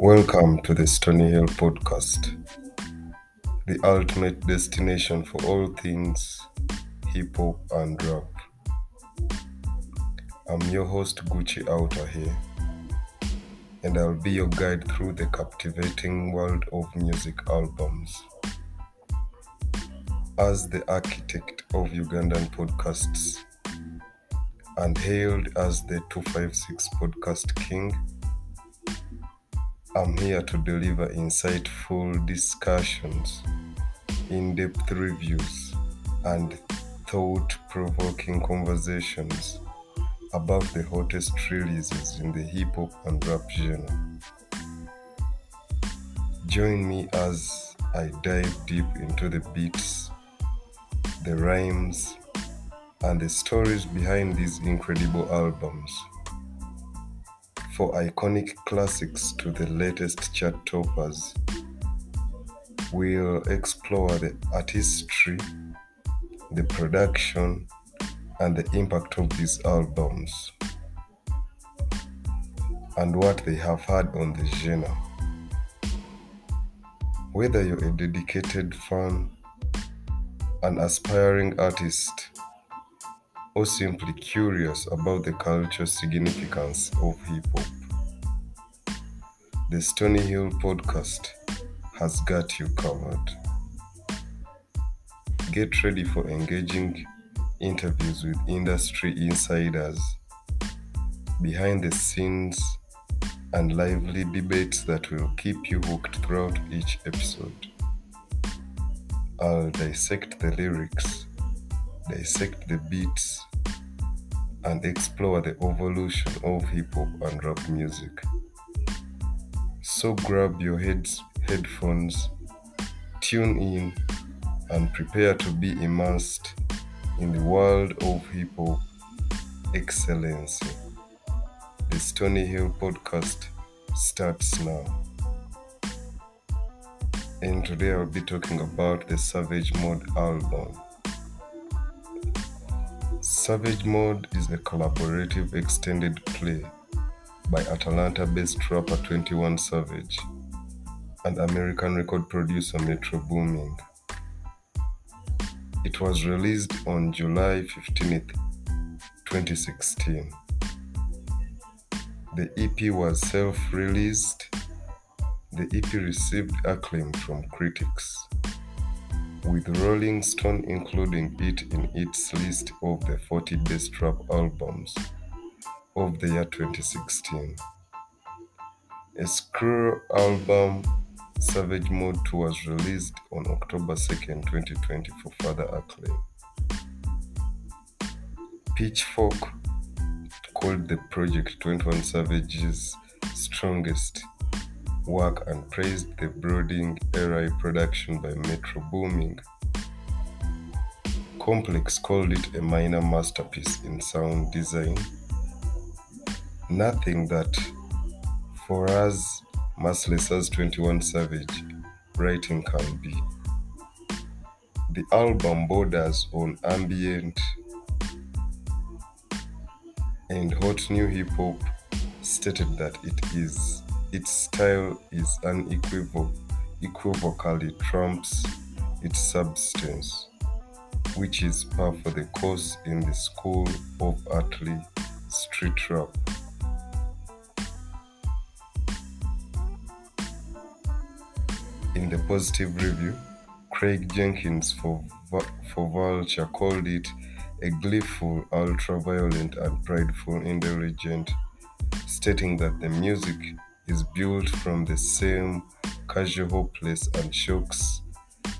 Welcome to the Stony Hill Podcast, the ultimate destination for all things hip hop and rap. I'm your host Gucci Outer here, and I'll be your guide through the captivating world of music albums. As the architect of Ugandan podcasts and hailed as the 256 podcast king, I'm here to deliver insightful discussions, in depth reviews, and thought provoking conversations about the hottest releases in the hip hop and rap genre. Join me as I dive deep into the beats, the rhymes, and the stories behind these incredible albums. For iconic classics to the latest chart toppers, we'll explore the artistry, the production, and the impact of these albums, and what they have had on the genre. Whether you're a dedicated fan, an aspiring artist, or simply curious about the cultural significance of hip hop, the Stony Hill podcast has got you covered. Get ready for engaging interviews with industry insiders, behind the scenes, and lively debates that will keep you hooked throughout each episode. I'll dissect the lyrics, dissect the beats, and explore the evolution of hip hop and rap music. So grab your heads, headphones, tune in, and prepare to be immersed in the world of hip hop excellency. The Stony Hill podcast starts now. And today I'll be talking about the Savage Mode album. Savage Mode is a collaborative extended play by Atlanta based rapper 21 Savage and American record producer Metro Boomin. It was released on July 15, 2016. The EP was self released. The EP received acclaim from critics, with Rolling Stone including it in its list of the 40 best rap albums of the year 2016. A screw album, Savage Mode 2, was released on October 2nd, 2020 for further acclaim. Pitchfork called the project 21 Savage's strongest work and praised the brooding era production by Metro Boomin. Complex called it a minor masterpiece in sound design. Nothing that, for us, merciless as 21 Savage writing can be. The album borders on ambient and Hot New Hip Hop stated that it is its style is unequivocally trumps its substance, which is par for the course in the school of earthly street rap. In the positive review, Craig Jenkins for, for Vulture called it a gleeful, ultra-violent, and prideful indulgent, stating that the music is built from the same casual hopeless and shocks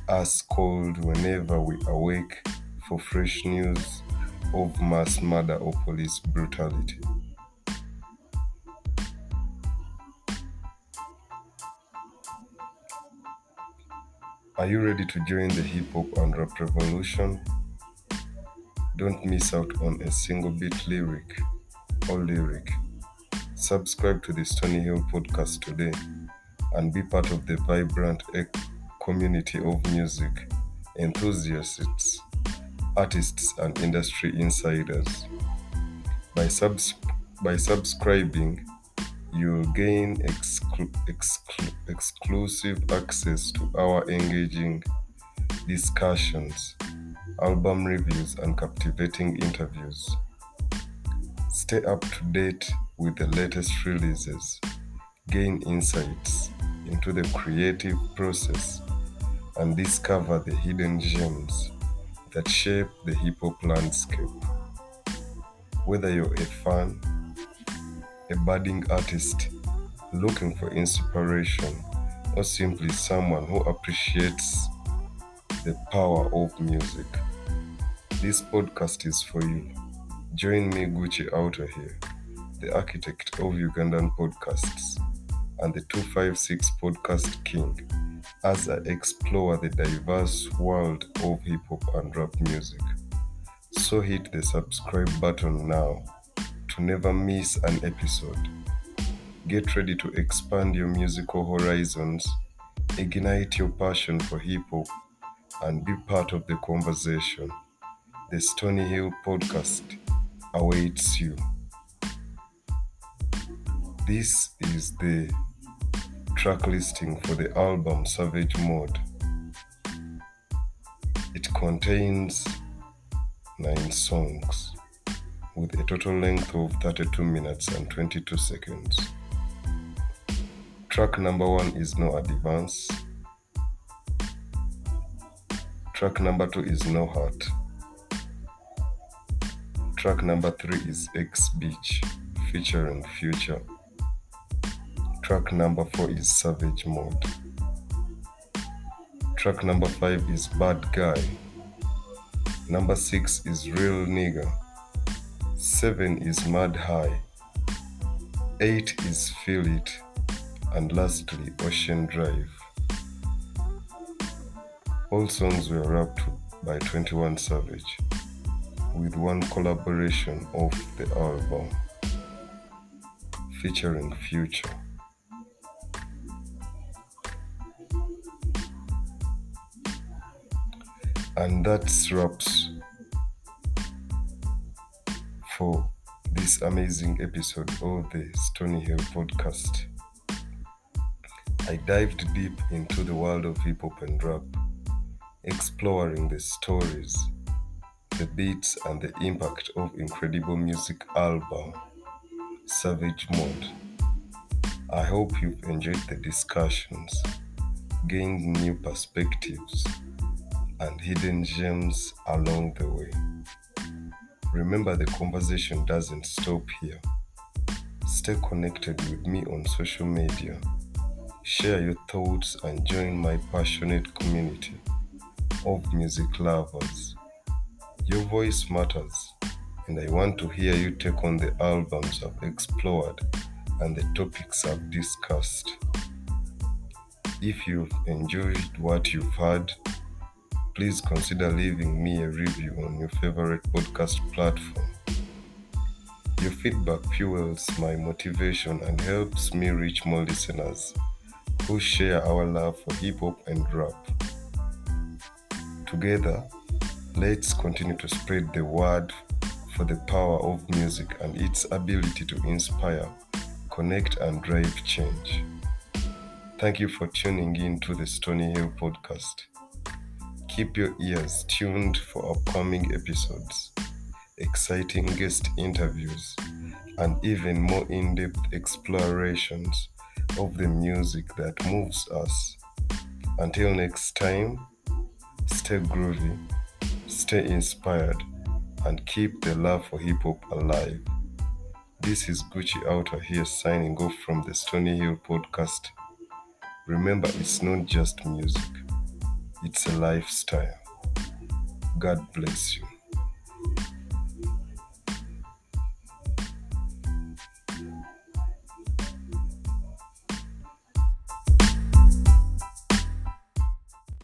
us cold whenever we awake for fresh news of mass murder or police brutality. Are you ready to join the hip hop and rap revolution? Don't miss out on a single beat lyric or lyric. Subscribe to the Stony Hill podcast today and be part of the vibrant community of music enthusiasts, artists, and industry insiders. By, subs- by subscribing, you'll gain exclu- exclu- exclusive access to our engaging discussions, album reviews, and captivating interviews. Stay up to date with the latest releases, gain insights into the creative process, and discover the hidden gems that shape the hip hop landscape. Whether you're a fan, a budding artist looking for inspiration, or simply someone who appreciates the power of music, this podcast is for you. Join me, Gucci Outer here, the architect of Ugandan podcasts and the 256 Podcast King, as I explore the diverse world of hip hop and rap music. So hit the subscribe button now to never miss an episode. Get ready to expand your musical horizons, ignite your passion for hip hop, and be part of the conversation. The Stony Hill podcast awaits you. This is the track listing for the album Savage Mode. It contains nine songs with a total length of 32 minutes and 22 seconds. Track number one is No Advance. Track number two is No Heart. Track number three is X Beach featuring Future. Track number four is Savage Mode. Track number five is Bad Guy. Number six is Real Nigga. Seven is Mad High. Eight is Feel It. And lastly, Ocean Drive. All songs were rapped by 21 Savage, with one collaboration of the album featuring Future. And that's wraps for this amazing episode of the Stony Hill podcast. I dived deep into the world of hip hop and rap, exploring the stories, the beats, and the impact of incredible music album Savage Mode. I hope you've enjoyed the discussions, gained new perspectives, and hidden gems along the way. Remember, the conversation doesn't stop here. Stay connected with me on social media. Share your thoughts and join my passionate community of music lovers. Your voice matters, and I want to hear you take on the albums I've explored and the topics I've discussed. If you've enjoyed what you've heard, please consider leaving me a review on your favorite podcast platform. Your feedback fuels my motivation and helps me reach more listeners who share our love for hip hop and rap. Together, let's continue to spread the word for the power of music and its ability to inspire, connect, and drive change. Thank you for tuning in to the Stony Hill podcast. Keep your ears tuned for upcoming episodes, exciting guest interviews, and even more in depth explorations of the music that moves us. Until next time, stay groovy, stay inspired, and keep the love for hip hop alive. This is Gucci Outer here signing off from the Stony Hill podcast. Remember, it's not just music, it's a lifestyle. God bless you.